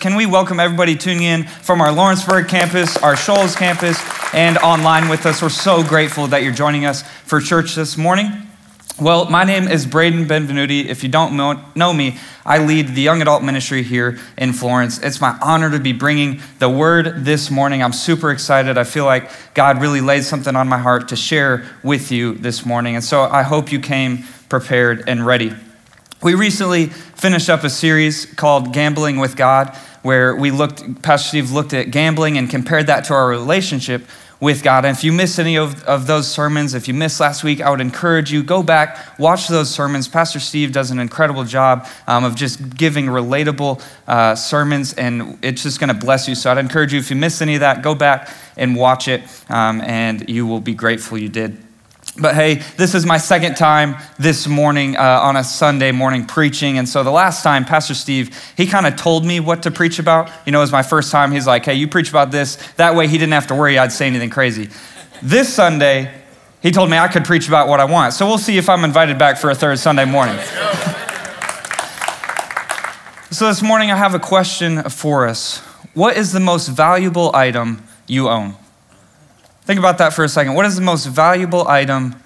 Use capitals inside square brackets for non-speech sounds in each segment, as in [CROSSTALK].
can we welcome everybody tuning in from our Lawrenceburg campus, our Shoals campus, and online with us? We're so grateful that you're joining us for church this morning. Well, my name is Braden Benvenuti. If you don't know me, I lead the young adult ministry here in Florence. It's my honor to be bringing the word this morning. I'm super excited. I feel like God really laid something on my heart to share with you this morning. And so I hope you came prepared and ready. We recently finished up a series called Gambling with God, where we looked, Pastor Steve looked at gambling and compared that to our relationship with God. And if you missed any of, of those sermons, if you missed last week, I would encourage you, go back, watch those sermons. Pastor Steve does an incredible job um, of just giving relatable uh, sermons, and it's just going to bless you. So I'd encourage you, if you missed any of that, go back and watch it, um, and you will be grateful you did. But hey, this is my second time this morning uh, on a Sunday morning preaching. And so the last time, Pastor Steve, he kind of told me what to preach about. You know, it was my first time. He's like, hey, you preach about this. That way he didn't have to worry I'd say anything crazy. This Sunday, he told me I could preach about what I want. So we'll see if I'm invited back for a third Sunday morning. so this morning, I have a question for us What is the most valuable item you own? Think about that for a second. What is the most valuable item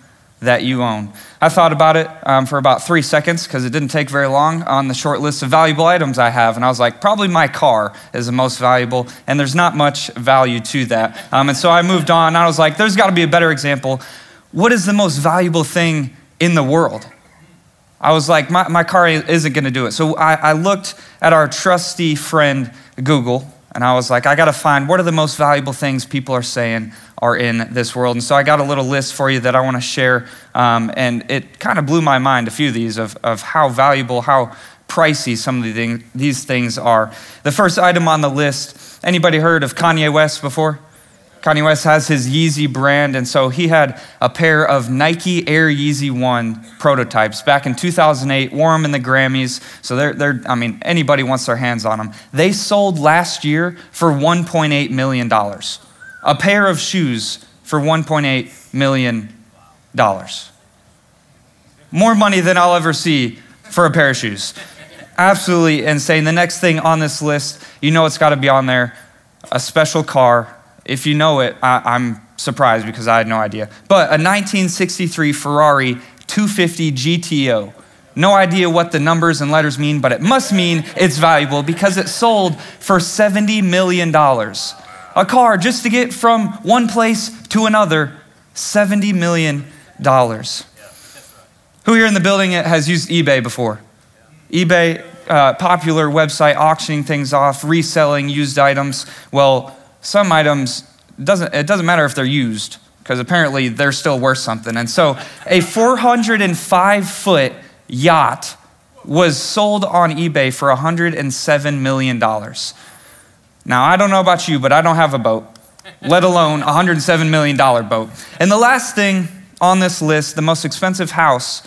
that you own? I thought about it um, for about three seconds because it didn't take very long on the short list of valuable items I have. And I was like, probably my car is the most valuable, and there's not much value to that. Um, and so I moved on. I was like, there's got to be a better example. What is the most valuable thing in the world? I was like, my, my car isn't going to do it. So I, I looked at our trusty friend, Google, and I was like, I got to find what are the most valuable things people are saying are in this world. And so I got a little list for you that I want to share. Um, and it kind of blew my mind, a few of these, of, of how valuable, how pricey some of the thing, these things are. The first item on the list anybody heard of Kanye West before? Kanye West has his Yeezy brand, and so he had a pair of Nike Air Yeezy 1 prototypes back in 2008, wore them in the Grammys. So they're, they're, I mean, anybody wants their hands on them. They sold last year for $1.8 million a pair of shoes for $1.8 million. More money than I'll ever see for a pair of shoes. Absolutely insane. The next thing on this list, you know it's got to be on there a special car. If you know it, I, am surprised because I had no idea. But a 1963 Ferrari 250 GTO. No idea what the numbers and letters mean, but it must mean it's valuable because it sold for $70 million a car just to get from one place to another, $70 million. Who here in the building has used eBay before? eBay, uh, popular website auctioning things off, reselling used items. Well, some items doesn't it doesn't matter if they're used because apparently they're still worth something. And so, a 405 foot yacht was sold on eBay for 107 million dollars. Now, I don't know about you, but I don't have a boat, let alone a $107 million boat. And the last thing on this list, the most expensive house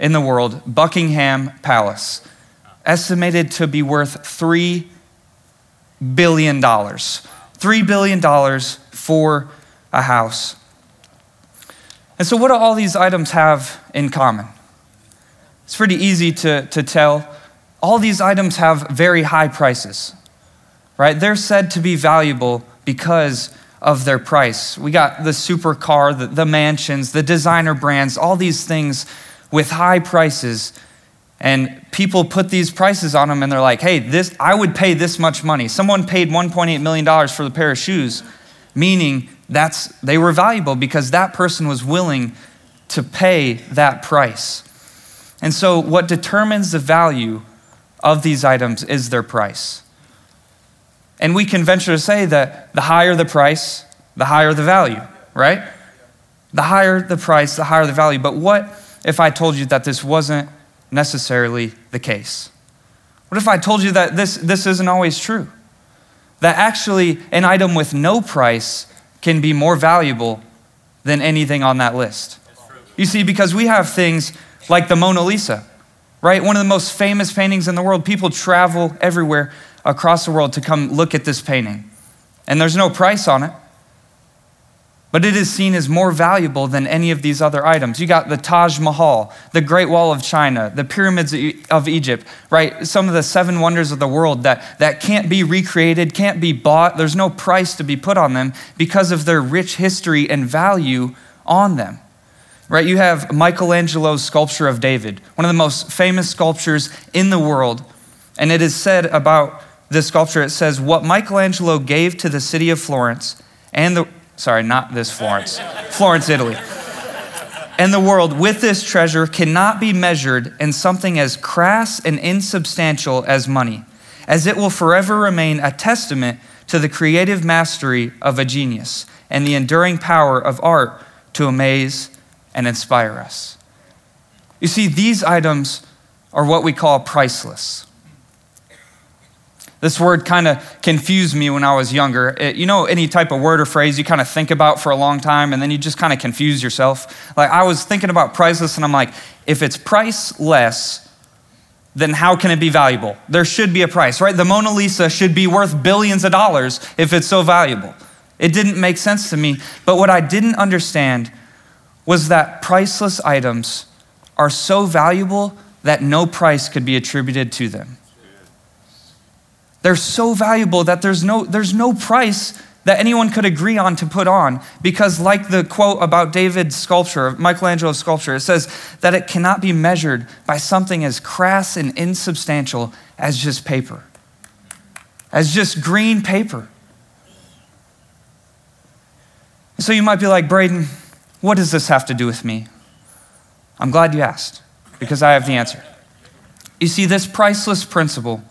in the world, Buckingham Palace, estimated to be worth $3 billion. $3 billion for a house. And so, what do all these items have in common? It's pretty easy to, to tell. All these items have very high prices right? They're said to be valuable because of their price. We got the supercar, the, the mansions, the designer brands, all these things with high prices. And people put these prices on them and they're like, hey, this, I would pay this much money. Someone paid $1.8 million for the pair of shoes, meaning that's, they were valuable because that person was willing to pay that price. And so, what determines the value of these items is their price. And we can venture to say that the higher the price, the higher the value, right? The higher the price, the higher the value. But what if I told you that this wasn't necessarily the case? What if I told you that this, this isn't always true? That actually an item with no price can be more valuable than anything on that list. You see, because we have things like the Mona Lisa, right? One of the most famous paintings in the world. People travel everywhere across the world to come look at this painting. And there's no price on it. but it is seen as more valuable than any of these other items. You got the Taj Mahal, the Great Wall of China, the pyramids of Egypt, right? Some of the seven wonders of the world that, that can't be recreated, can't be bought. There's no price to be put on them because of their rich history and value on them. Right? You have Michelangelo's sculpture of David, one of the most famous sculptures in the world. And it is said about this sculpture, it says, What Michelangelo gave to the city of Florence and the, sorry, not this Florence, [LAUGHS] Florence, Italy, and the world with this treasure cannot be measured in something as crass and insubstantial as money, as it will forever remain a testament to the creative mastery of a genius and the enduring power of art to amaze and inspire us. You see, these items are what we call priceless. This word kind of confused me when I was younger. It, you know, any type of word or phrase you kind of think about for a long time and then you just kind of confuse yourself. Like, I was thinking about priceless and I'm like, if it's priceless, then how can it be valuable? There should be a price, right? The Mona Lisa should be worth billions of dollars if it's so valuable. It didn't make sense to me. But what I didn't understand was that priceless items are so valuable that no price could be attributed to them. They're so valuable that there's no, there's no price that anyone could agree on to put on because like the quote about david's sculpture michelangelo's sculpture it says that it cannot be measured by something as crass and insubstantial as just paper as just green paper so you might be like braden what does this have to do with me? I'm glad you asked because I have the answer. You see, this priceless principle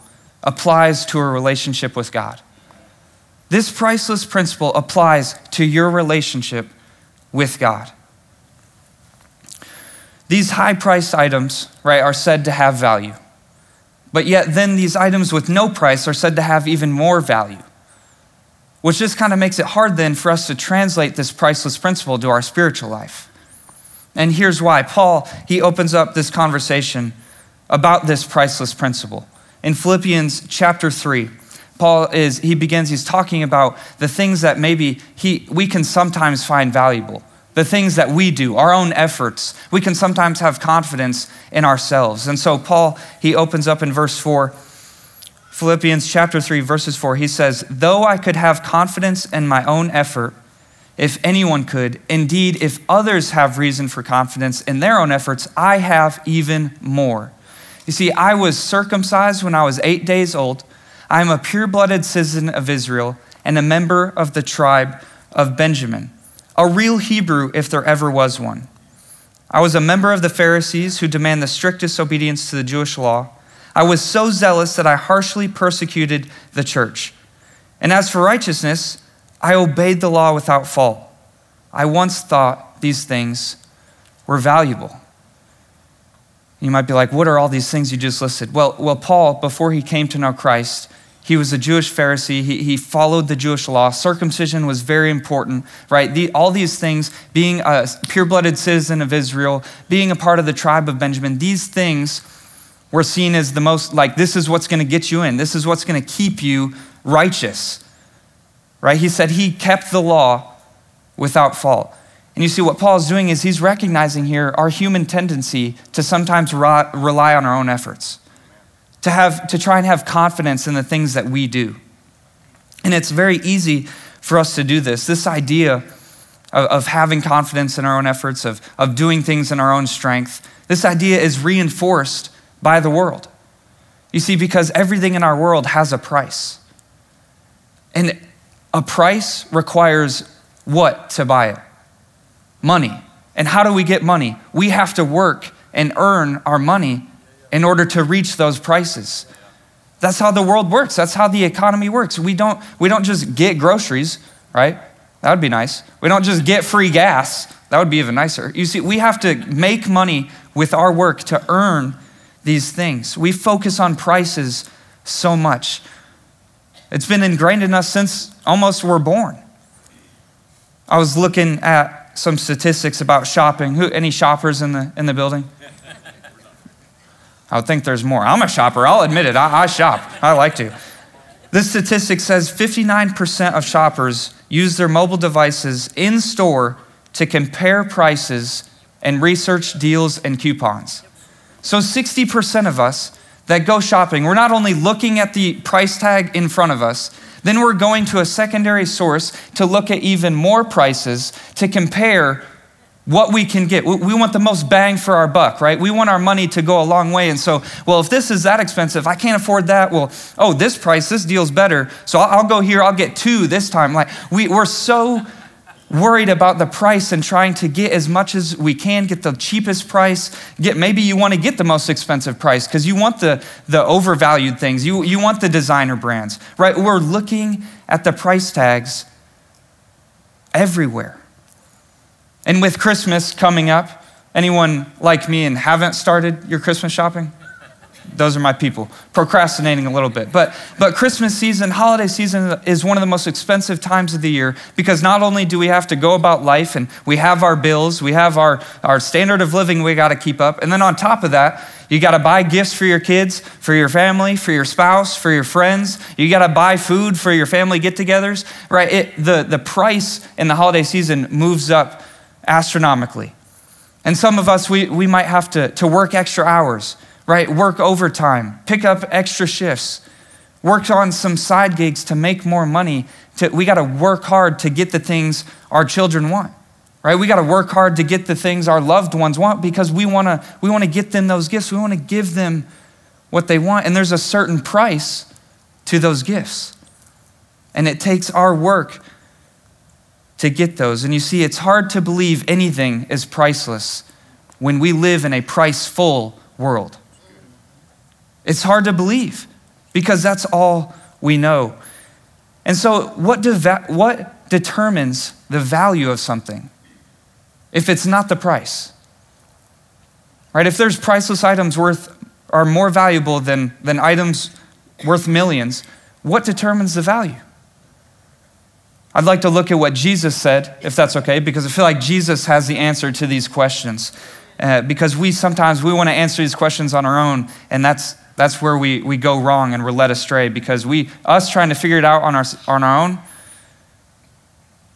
applies to a relationship with God. This priceless principle applies to your relationship with God. These high priced items, right, are said to have value. But yet, then these items with no price are said to have even more value which just kind of makes it hard then for us to translate this priceless principle to our spiritual life. And here's why. Paul, he opens up this conversation about this priceless principle. In Philippians chapter 3, Paul is he begins he's talking about the things that maybe he we can sometimes find valuable. The things that we do, our own efforts. We can sometimes have confidence in ourselves. And so Paul, he opens up in verse 4 Philippians chapter 3, verses 4, he says, Though I could have confidence in my own effort, if anyone could, indeed, if others have reason for confidence in their own efforts, I have even more. You see, I was circumcised when I was eight days old. I am a pure blooded citizen of Israel and a member of the tribe of Benjamin, a real Hebrew if there ever was one. I was a member of the Pharisees who demand the strictest obedience to the Jewish law. I was so zealous that I harshly persecuted the church. And as for righteousness, I obeyed the law without fault. I once thought these things were valuable. You might be like, what are all these things you just listed? Well, well Paul, before he came to know Christ, he was a Jewish Pharisee. He, he followed the Jewish law. Circumcision was very important, right? The, all these things, being a pure blooded citizen of Israel, being a part of the tribe of Benjamin, these things we're seen as the most, like, this is what's going to get you in. This is what's going to keep you righteous. Right? He said he kept the law without fault. And you see, what Paul's doing is he's recognizing here our human tendency to sometimes rely on our own efforts, to, have, to try and have confidence in the things that we do. And it's very easy for us to do this. This idea of, of having confidence in our own efforts, of, of doing things in our own strength, this idea is reinforced by the world. You see, because everything in our world has a price. And a price requires what to buy it? Money. And how do we get money? We have to work and earn our money in order to reach those prices. That's how the world works. That's how the economy works. We don't, we don't just get groceries, right? That would be nice. We don't just get free gas. That would be even nicer. You see, we have to make money with our work to earn these things. We focus on prices so much. It's been ingrained in us since almost we're born. I was looking at some statistics about shopping. Who, any shoppers in the, in the building? I would think there's more. I'm a shopper, I'll admit it. I, I shop, I like to. This statistic says 59% of shoppers use their mobile devices in store to compare prices and research deals and coupons. So 60% of us that go shopping, we're not only looking at the price tag in front of us, then we're going to a secondary source to look at even more prices to compare what we can get. We want the most bang for our buck, right? We want our money to go a long way. And so, well, if this is that expensive, I can't afford that. Well, oh, this price, this deal's better. So I'll go here, I'll get two this time. Like, we, we're so worried about the price and trying to get as much as we can, get the cheapest price. Get maybe you want to get the most expensive price because you want the, the overvalued things. You, you want the designer brands, right? We're looking at the price tags everywhere. And with Christmas coming up, anyone like me and haven't started your Christmas shopping? Those are my people, procrastinating a little bit. But, but Christmas season, holiday season is one of the most expensive times of the year because not only do we have to go about life and we have our bills, we have our, our standard of living we got to keep up. And then on top of that, you got to buy gifts for your kids, for your family, for your spouse, for your friends. You got to buy food for your family get togethers, right? It, the, the price in the holiday season moves up astronomically. And some of us, we, we might have to, to work extra hours, right? Work overtime, pick up extra shifts, work on some side gigs to make more money. To, we got to work hard to get the things our children want, right? We got to work hard to get the things our loved ones want because we want to we want to get them those gifts. We want to give them what they want. And there's a certain price to those gifts. And it takes our work to get those. And you see, it's hard to believe anything is priceless when we live in a price full world. It's hard to believe because that's all we know. And so, what, what determines the value of something if it's not the price? Right? If there's priceless items worth are more valuable than, than items worth millions, what determines the value? I'd like to look at what Jesus said, if that's okay, because I feel like Jesus has the answer to these questions. Uh, because we sometimes we want to answer these questions on our own, and that's that's where we, we go wrong and we're led astray because we us trying to figure it out on our on our own,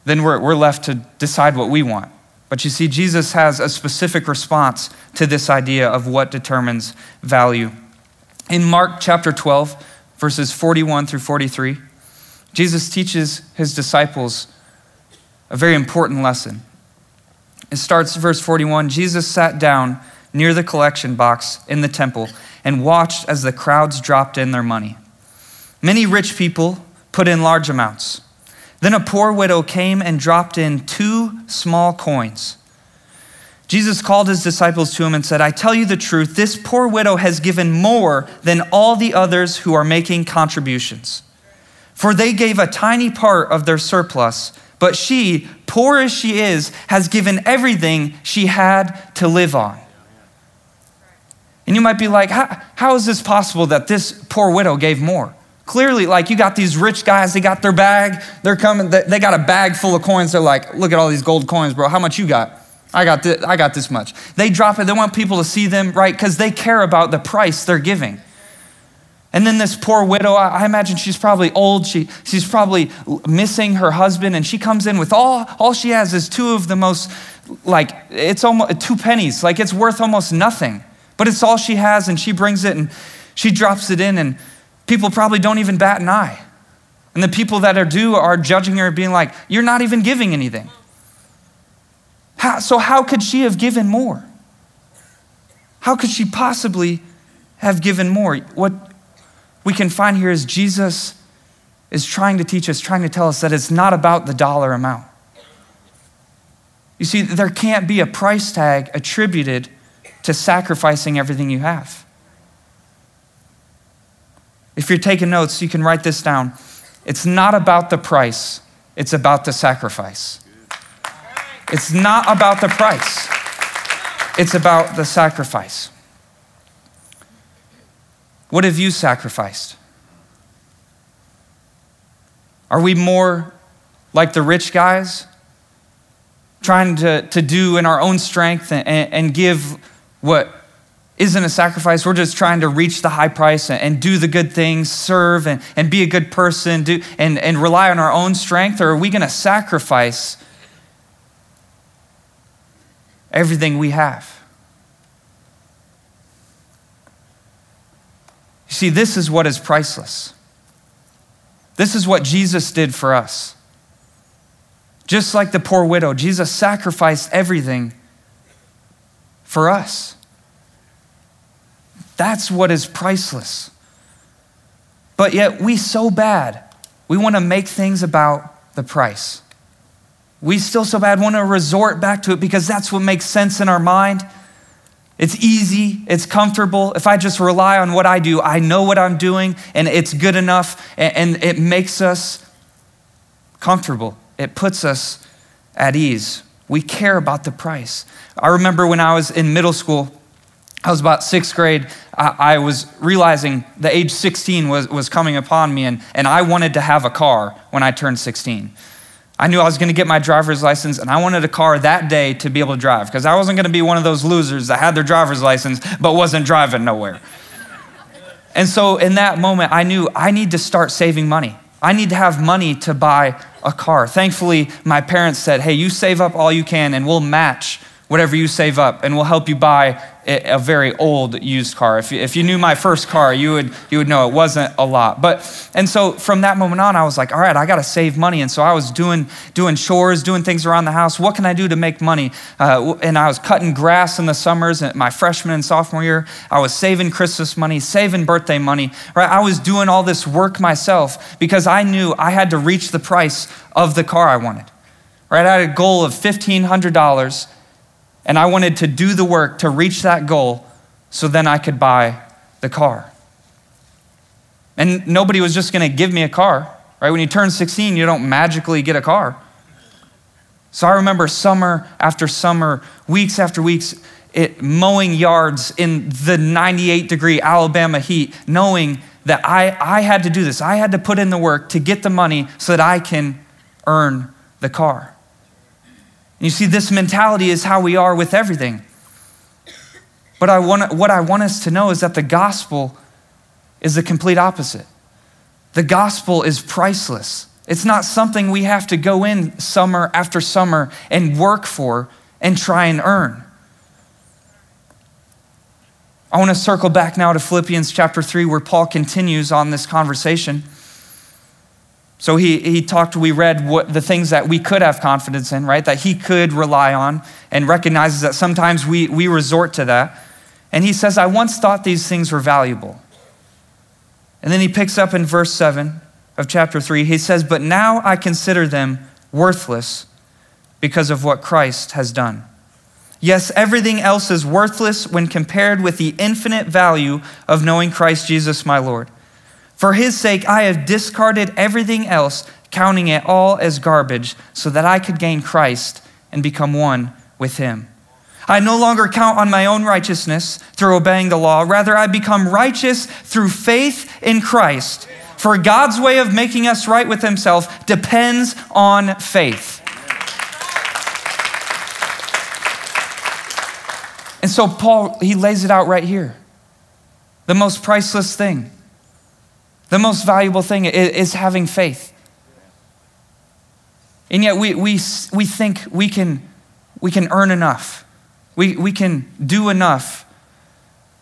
then we're, we're left to decide what we want. But you see, Jesus has a specific response to this idea of what determines value. In Mark chapter 12, verses 41 through 43. Jesus teaches his disciples a very important lesson. It starts verse 41 Jesus sat down near the collection box in the temple and watched as the crowds dropped in their money. Many rich people put in large amounts. Then a poor widow came and dropped in two small coins. Jesus called his disciples to him and said, I tell you the truth, this poor widow has given more than all the others who are making contributions. For they gave a tiny part of their surplus, but she, poor as she is, has given everything she had to live on. And you might be like, how, is this possible that this poor widow gave more? Clearly, like you got these rich guys, they got their bag, they're coming, they got a bag full of coins. They're like, look at all these gold coins, bro. How much you got? I got this, I got this much. They drop it, they want people to see them, right? Because they care about the price they're giving. And then this poor widow, I imagine she's probably old. She, she's probably missing her husband, and she comes in with all, all she has is two of the most, like, it's almost two pennies. Like, it's worth almost nothing. But it's all she has, and she brings it and she drops it in, and people probably don't even bat an eye. And the people that are due are judging her, being like, You're not even giving anything. How, so, how could she have given more? How could she possibly have given more? What we can find here is Jesus is trying to teach us, trying to tell us that it's not about the dollar amount. You see, there can't be a price tag attributed to sacrificing everything you have. If you're taking notes, you can write this down. It's not about the price, it's about the sacrifice. It's not about the price, it's about the sacrifice. What have you sacrificed? Are we more like the rich guys, trying to, to do in our own strength and, and give what isn't a sacrifice. We're just trying to reach the high price and, and do the good things, serve and, and be a good person, do, and, and rely on our own strength? Or are we going to sacrifice everything we have? You see, this is what is priceless. This is what Jesus did for us. Just like the poor widow, Jesus sacrificed everything for us. That's what is priceless. But yet, we so bad, we want to make things about the price. We still so bad want to resort back to it because that's what makes sense in our mind. It's easy, it's comfortable. If I just rely on what I do, I know what I'm doing and it's good enough and, it makes us comfortable. It puts us at ease. We care about the price. I remember when I was in middle school, I was about sixth grade. I, I, was realizing the age 16 was, was coming upon me, and, and I wanted to have a car when I turned 16. I knew I was going to get my driver's license, and I wanted a car that day to be able to drive because I wasn't going to be one of those losers that had their driver's license but wasn't driving nowhere. and so, in that moment, I knew I need to start saving money. I need to have money to buy a car. Thankfully, my parents said, Hey, you save up all you can, and we'll match whatever you save up, and we'll help you buy a very old used car. If you, if you knew my first car, you would, you would know it wasn't a lot. But, and so from that moment on, I was like, all right, I got to save money. And so I was doing, doing chores, doing things around the house. What can I do to make money? Uh, and I was cutting grass in the summers, my freshman and sophomore year. I was saving Christmas money, saving birthday money, right? I was doing all this work myself because I knew I had to reach the price of the car I wanted, right? I had a goal of $1,500 and I wanted to do the work to reach that goal so then I could buy the car. And nobody was just going to give me a car, right? When you turn 16, you don't magically get a car. So I remember summer after summer, weeks after weeks, it, mowing yards in the 98 degree Alabama heat, knowing that I, I had to do this. I had to put in the work to get the money so that I can earn the car. And you see, this mentality is how we are with everything. But I want, what I want us to know is that the gospel is the complete opposite. The gospel is priceless. It's not something we have to go in summer after summer and work for and try and earn. I want to circle back now to Philippians chapter 3, where Paul continues on this conversation. So he, he talked, we read what the things that we could have confidence in, right? That he could rely on and recognizes that sometimes we, we resort to that. And he says, I once thought these things were valuable. And then he picks up in verse 7 of chapter 3. He says, But now I consider them worthless because of what Christ has done. Yes, everything else is worthless when compared with the infinite value of knowing Christ Jesus my Lord. For his sake, I have discarded everything else, counting it all as garbage, so that I could gain Christ and become one with him. I no longer count on my own righteousness through obeying the law. Rather, I become righteous through faith in Christ. For God's way of making us right with himself depends on faith. And so, Paul, he lays it out right here the most priceless thing the most valuable thing is having faith. And yet we, we, we think we can, we can earn enough. We, we can do enough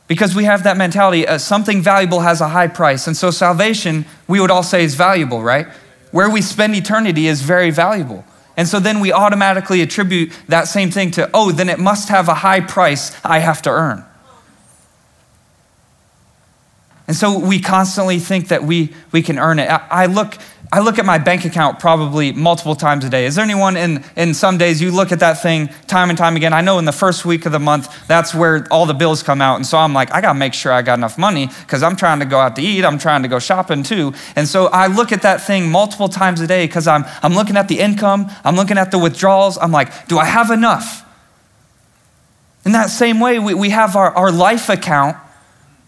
because we have that mentality uh, something valuable has a high price. And so salvation, we would all say, is valuable, right? Where we spend eternity is very valuable. And so then we automatically attribute that same thing to, oh, then it must have a high price I have to earn. And so we constantly think that we, we can earn it. I, I, look, I look at my bank account probably multiple times a day. Is there anyone in, in some days you look at that thing time and time again? I know in the first week of the month, that's where all the bills come out. And so I'm like, I got to make sure I got enough money because I'm trying to go out to eat. I'm trying to go shopping too. And so I look at that thing multiple times a day because I'm, I'm looking at the income, I'm looking at the withdrawals. I'm like, do I have enough? In that same way, we, we have our, our life account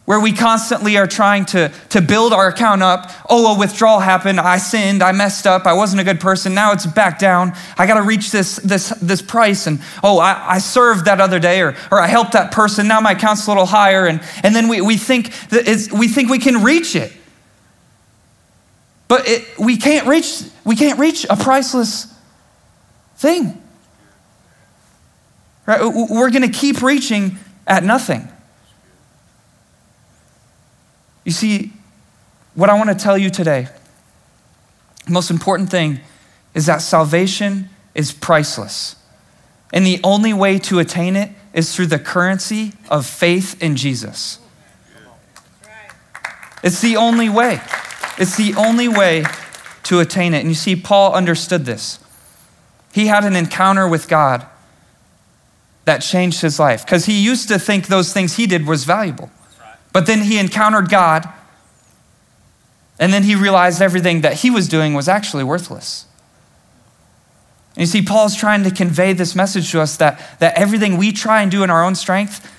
where we constantly are trying to, to build our account up. Oh, a withdrawal happened. I sinned. I messed up. I wasn't a good person. Now it's back down. I got to reach this, this, this price. And oh, I, I served that other day or, or I helped that person. Now my account's a little higher. And, and then we, we, think that we think we can reach it. But it, we, can't reach, we can't reach a priceless thing. Right? We're going to keep reaching at nothing. You see, what I want to tell you today, the most important thing is that salvation is priceless. And the only way to attain it is through the currency of faith in Jesus. It's the only way. It's the only way to attain it. And you see, Paul understood this. He had an encounter with God that changed his life because he used to think those things he did was valuable. But then he encountered God, and then he realized everything that he was doing was actually worthless. And you see, Paul's trying to convey this message to us that, that everything we try and do in our own strength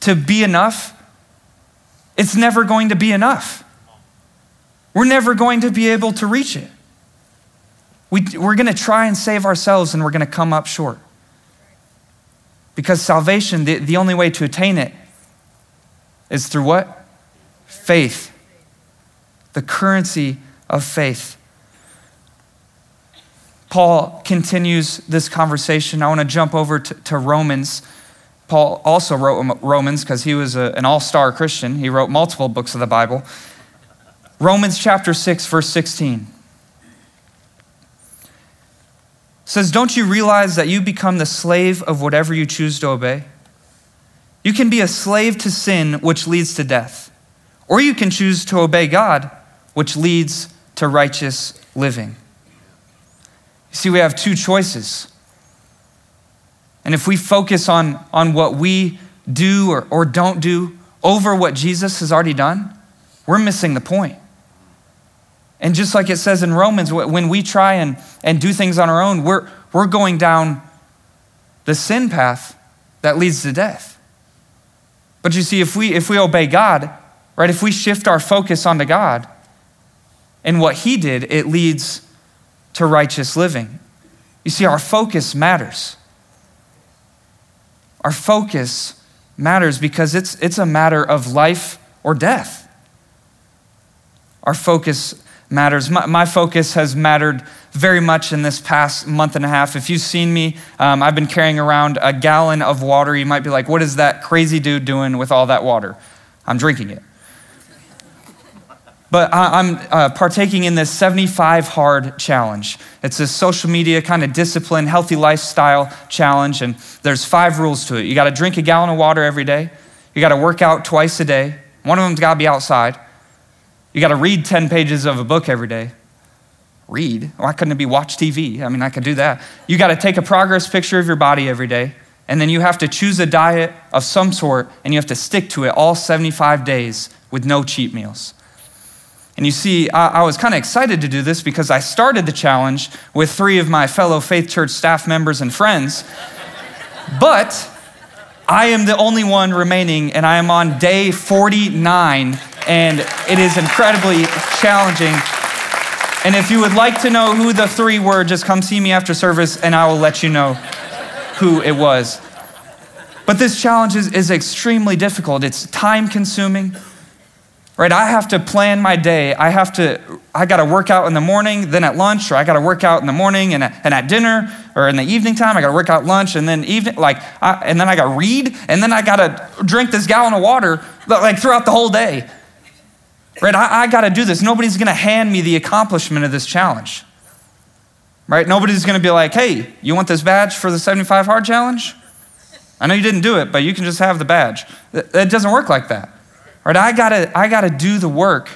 to be enough, it's never going to be enough. We're never going to be able to reach it. We, we're going to try and save ourselves and we're going to come up short. Because salvation, the, the only way to attain it is through what? Faith. The currency of faith. Paul continues this conversation. I want to jump over to, to Romans. Paul also wrote Romans because he was a, an all star Christian. He wrote multiple books of the Bible. Romans chapter 6, verse 16 says, Don't you realize that you become the slave of whatever you choose to obey? You can be a slave to sin, which leads to death, or you can choose to obey God, which leads to righteous living. You see, we have two choices. And if we focus on, on what we do or, or don't do over what Jesus has already done, we're missing the point. And just like it says in Romans, when we try and, and do things on our own, we're, we're going down the sin path that leads to death. But you see, if we, if we obey God, right, if we shift our focus onto God and what He did, it leads to righteous living. You see, our focus matters. Our focus matters because it's, it's a matter of life or death. Our focus matters. My, my, focus has mattered very much in this past month and a half. If you've seen me, um, I've been carrying around a gallon of water. You might be like, what is that crazy dude doing with all that water? I'm drinking it. But I, am uh, partaking in this 75 hard challenge. It's a social media kind of discipline, healthy lifestyle challenge, and there's five rules to it. You got to drink a gallon of water every day. You got to work out twice a day. One of them's got to be outside. You got to read 10 pages of a book every day. Read? Why couldn't it be watch TV? I mean, I could do that. You got to take a progress picture of your body every day. And then you have to choose a diet of some sort and you have to stick to it all 75 days with no cheat meals. And you see, I, I was kind of excited to do this because I started the challenge with three of my fellow Faith Church staff members and friends. [LAUGHS] but I am the only one remaining, and I am on day 49 and it is incredibly challenging. And if you would like to know who the three were, just come see me after service and I will let you know who it was. But this challenge is, is extremely difficult. It's time consuming, right? I have to plan my day. I have to, I got to work out in the morning, then at lunch, or I got to work out in the morning and at, and at dinner, or in the evening time, I got to work out lunch, and then evening, like, I, and then I got to read, and then I got to drink this gallon of water, like throughout the whole day. Right? I, I got to do this. Nobody's going to hand me the accomplishment of this challenge. Right? Nobody's going to be like, hey, you want this badge for the 75 hard challenge? I know you didn't do it, but you can just have the badge. It doesn't work like that. Right? I got to I got to do the work.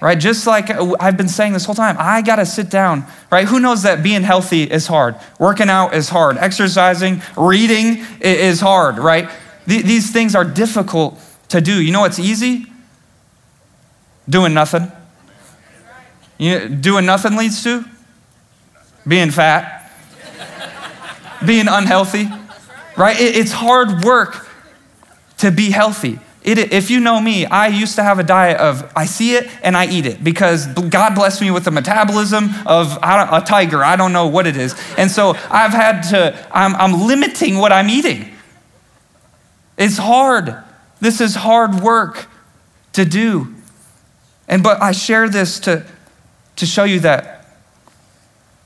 Right? Just like uh, I've been saying this whole time, I got to sit down. Right? Who knows that being healthy is hard? Working out is hard. Exercising, reading is hard, right? These things are difficult to do. You know what's easy? Doing nothing. You doing nothing leads to being fat, being unhealthy, right? It, it's hard work to be healthy. It, if you know me, I used to have a diet of I see it and I eat it because God blessed me with the metabolism of a tiger. I don't know what it is. And so I've had to, I'm, I'm limiting what I'm eating. It's hard. This is hard work to do. And but I share this to, to show you that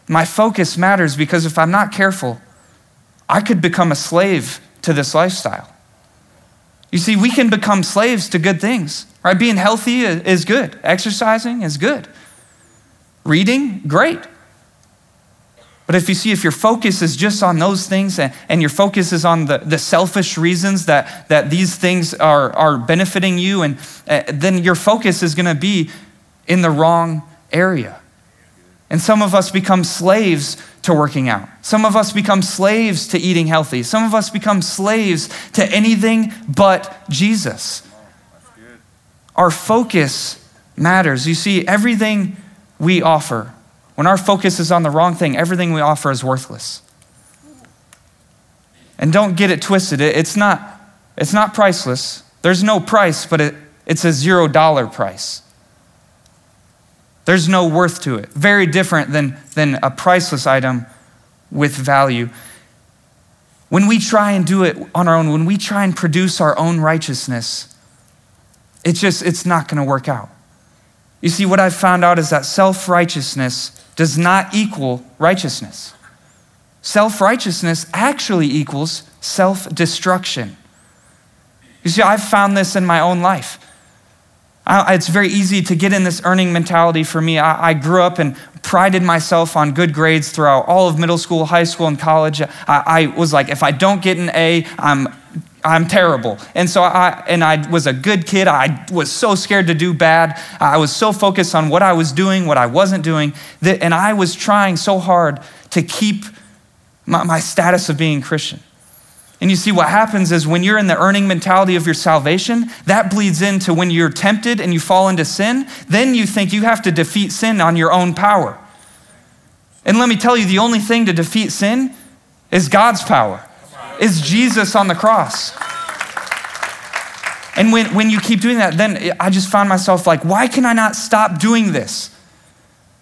my focus matters because if I'm not careful, I could become a slave to this lifestyle. You see, we can become slaves to good things, right? Being healthy is good, exercising is good, reading, great. But if you see, if your focus is just on those things and, and your focus is on the, the selfish reasons that, that these things are, are benefiting you, and uh, then your focus is going to be in the wrong area. And some of us become slaves to working out. Some of us become slaves to eating healthy. Some of us become slaves to anything but Jesus. Our focus matters. You see, everything we offer, when our focus is on the wrong thing, everything we offer is worthless. And don't get it twisted. It's not, it's not priceless. There's no price, but it, it's a zero dollar price. There's no worth to it. Very different than, than a priceless item with value. When we try and do it on our own, when we try and produce our own righteousness, it's just, it's not going to work out. You see, what I've found out is that self righteousness does not equal righteousness. Self righteousness actually equals self destruction. You see, I've found this in my own life. I, it's very easy to get in this earning mentality for me. I, I, grew up and prided myself on good grades throughout all of middle school, high school, and college. I, I was like, if I don't get an A, I'm I'm terrible. And so I and I was a good kid. I was so scared to do bad. I was so focused on what I was doing, what I wasn't doing, that, and I was trying so hard to keep my, my status of being Christian. And you see, what happens is when you're in the earning mentality of your salvation, that bleeds into when you're tempted and you fall into sin, then you think you have to defeat sin on your own power. And let me tell you, the only thing to defeat sin is God's power, is Jesus on the cross. And when, when you keep doing that, then I just found myself like, why can I not stop doing this?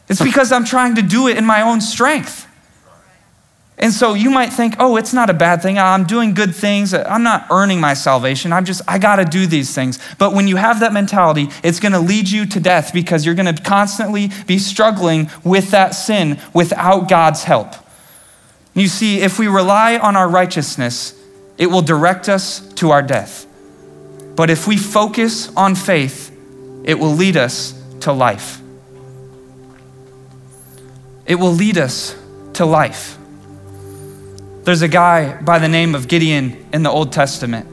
It's because I'm trying to do it in my own strength. And so you might think, oh, it's not a bad thing. I'm doing good things. I'm not earning my salvation. I'm just, I got to do these things. But when you have that mentality, it's going to lead you to death because you're going to constantly be struggling with that sin without God's help. You see, if we rely on our righteousness, it will direct us to our death. But if we focus on faith, it will lead us to life. It will lead us to life. There's a guy by the name of Gideon in the Old Testament.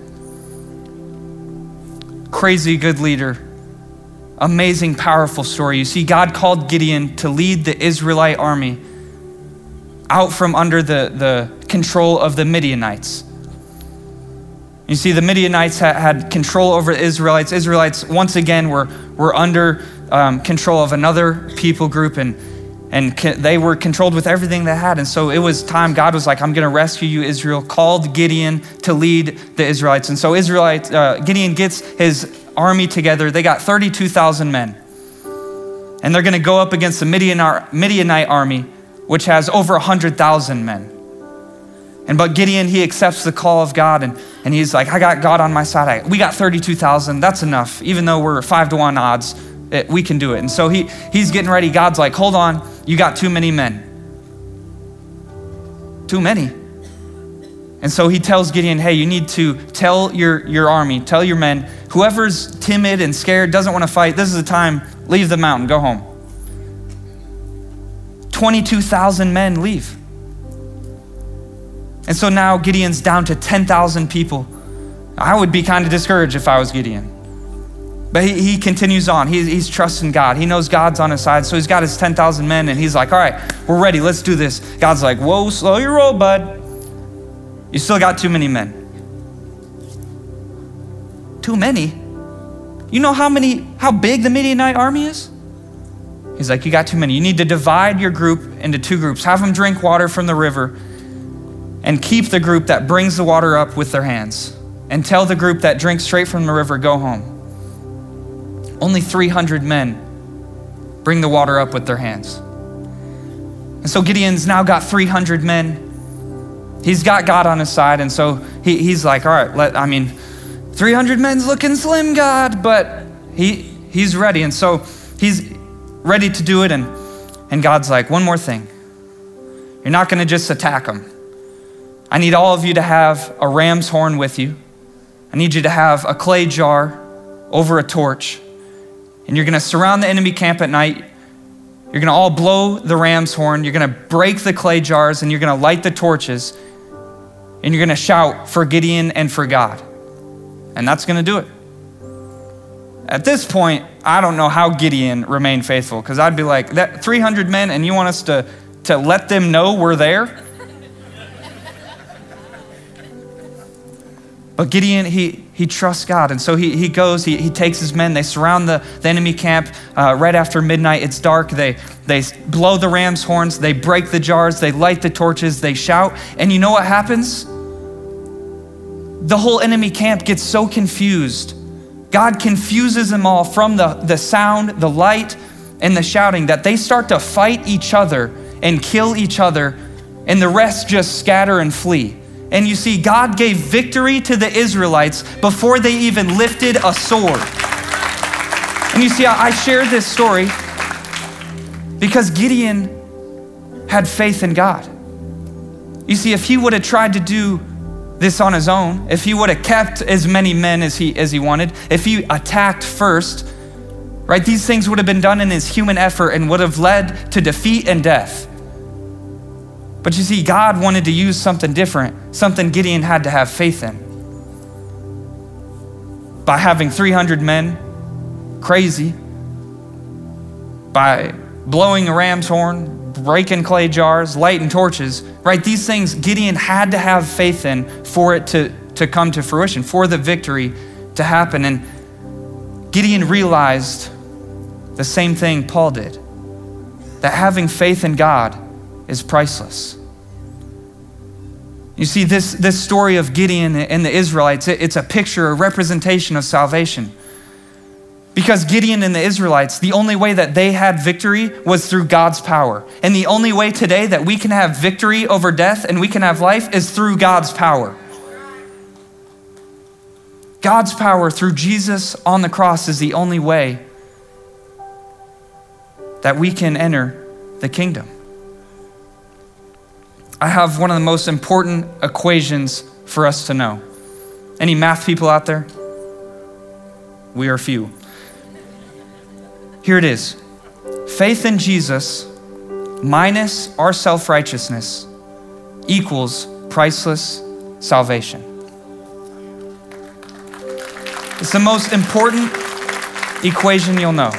Crazy good leader. Amazing, powerful story. You see, God called Gideon to lead the Israelite army out from under the, the control of the Midianites. You see, the Midianites had, had control over the Israelites. Israelites, once again, were, were under um, control of another people group. And and they were controlled with everything they had. And so it was time, God was like, I'm going to rescue you, Israel, called Gideon to lead the Israelites. And so Israelite, uh, Gideon gets his army together. They got 32,000 men. And they're going to go up against the Midianite army, which has over 100,000 men. And but Gideon, he accepts the call of God and, and he's like, I got God on my side. I, we got 32,000. That's enough. Even though we're five to one odds, it, we can do it. And so he, he's getting ready. God's like, hold on you got too many men. Too many. And so he tells Gideon, hey, you need to tell your, your army, tell your men, whoever's timid and scared, doesn't want to fight, this is the time, leave the mountain, go home. 22,000 men leave. And so now Gideon's down to 10,000 people. I would be kind of discouraged if I was Gideon. But he, he continues on. He, he's trusting God. He knows God's on his side. So he's got his 10,000 men and he's like, all right, we're ready. Let's do this. God's like, whoa, slow your roll, bud. You still got too many men. Too many? You know how many, how big the Midianite army is? He's like, you got too many. You need to divide your group into two groups. Have them drink water from the river and keep the group that brings the water up with their hands. and tell the group that drinks straight from the river, go home. Only 300 men bring the water up with their hands. And so Gideon's now got 300 men. He's got God on his side, and so he, he's like, all right, let, I mean, 300 men's looking slim, God, but he, he's ready. And so he's ready to do it, and, and God's like, one more thing. You're not going to just attack them. I need all of you to have a ram's horn with you. I need you to have a clay jar over a torch. And you're going to surround the enemy camp at night. You're going to all blow the ram's horn. You're going to break the clay jars and you're going to light the torches. And you're going to shout for Gideon and for God. And that's going to do it. At this point, I don't know how Gideon remained faithful because I'd be like, that 300 men, and you want us to, to let them know we're there? But Gideon, he, he trusts God. And so he, he goes, he, he takes his men, they surround the, the enemy camp uh, right after midnight. It's dark. They, they blow the ram's horns, they break the jars, they light the torches, they shout. And you know what happens? The whole enemy camp gets so confused. God confuses them all from the, the sound, the light, and the shouting that they start to fight each other and kill each other, and the rest just scatter and flee. And you see, God gave victory to the Israelites before they even lifted a sword. And you see, I share this story because Gideon had faith in God. You see, if he would have tried to do this on his own, if he would have kept as many men as he, as he wanted, if he attacked first, right, these things would have been done in his human effort and would have led to defeat and death. But you see, God wanted to use something different, something Gideon had to have faith in. By having 300 men, crazy, by blowing a ram's horn, breaking clay jars, lighting torches, right? These things Gideon had to have faith in for it to, to come to fruition, for the victory to happen. And Gideon realized the same thing Paul did that having faith in God is priceless. You see, this, this story of Gideon and the Israelites, it, it's a picture, a representation of salvation. Because Gideon and the Israelites, the only way that they had victory was through God's power. And the only way today that we can have victory over death and we can have life is through God's power. God's power through Jesus on the cross is the only way that we can enter the kingdom. I have one of the most important equations for us to know. Any math people out there? We are few. Here it is faith in Jesus minus our self righteousness equals priceless salvation. It's the most important equation you'll know.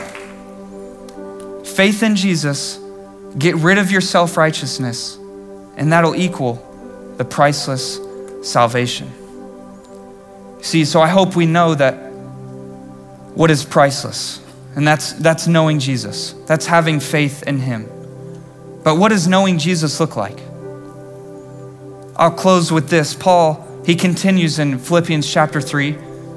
Faith in Jesus, get rid of your self righteousness and that'll equal the priceless salvation. See, so I hope we know that what is priceless, and that's, that's knowing Jesus, that's having faith in Him. But what does knowing Jesus look like? I'll close with this. Paul, he continues in Philippians chapter 3,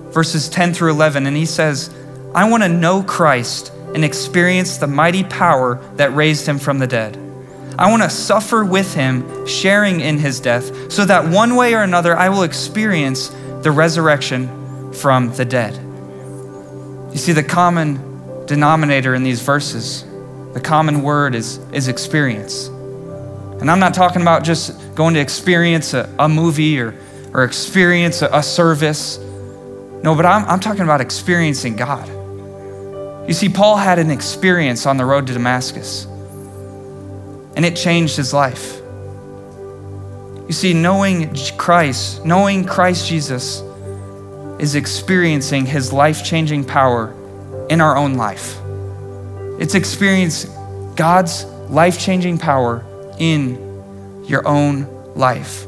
verses 10 through 11, and he says, I want to know Christ and experience the mighty power that raised him from the dead. I want to suffer with him, sharing in his death, so that one way or another I will experience the resurrection from the dead. You see, the common denominator in these verses, the common word is, is experience. And I'm not talking about just going to experience a, a movie or, or experience a, a service. No, but I'm, I'm talking about experiencing God. You see, Paul had an experience on the road to Damascus and it changed his life. You see, knowing Christ, knowing Christ Jesus, is experiencing his life changing power in our own life. It's experience God's life changing power in your own life.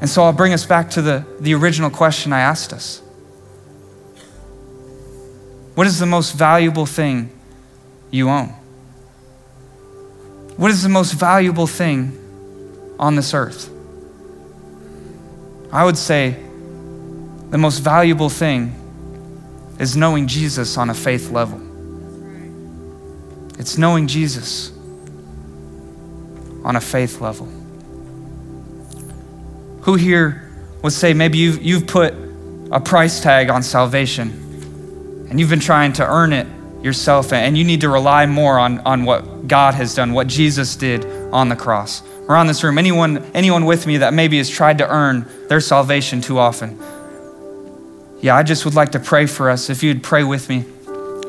And so I'll bring us back to the, the original question I asked us What is the most valuable thing you own? What is the most valuable thing on this earth? I would say the most valuable thing is knowing Jesus on a faith level. It's knowing Jesus on a faith level. Who here would say maybe you've, you've put a price tag on salvation and you've been trying to earn it yourself and you need to rely more on, on what God has done, what Jesus did on the cross? Around this room, anyone, anyone with me that maybe has tried to earn their salvation too often? Yeah, I just would like to pray for us if you'd pray with me.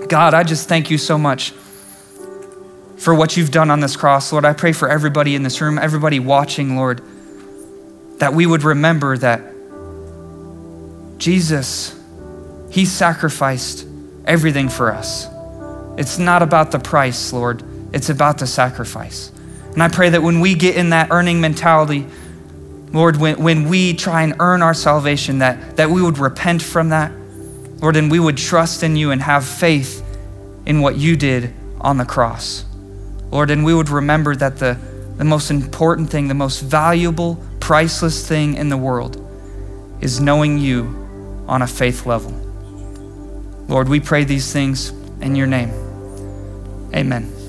God, I just thank you so much for what you've done on this cross. Lord, I pray for everybody in this room, everybody watching, Lord, that we would remember that Jesus, He sacrificed everything for us. It's not about the price, Lord, it's about the sacrifice. And I pray that when we get in that earning mentality, Lord, when, when we try and earn our salvation, that, that we would repent from that, Lord, and we would trust in you and have faith in what you did on the cross. Lord, and we would remember that the, the most important thing, the most valuable, priceless thing in the world is knowing you on a faith level. Lord, we pray these things in your name. Amen.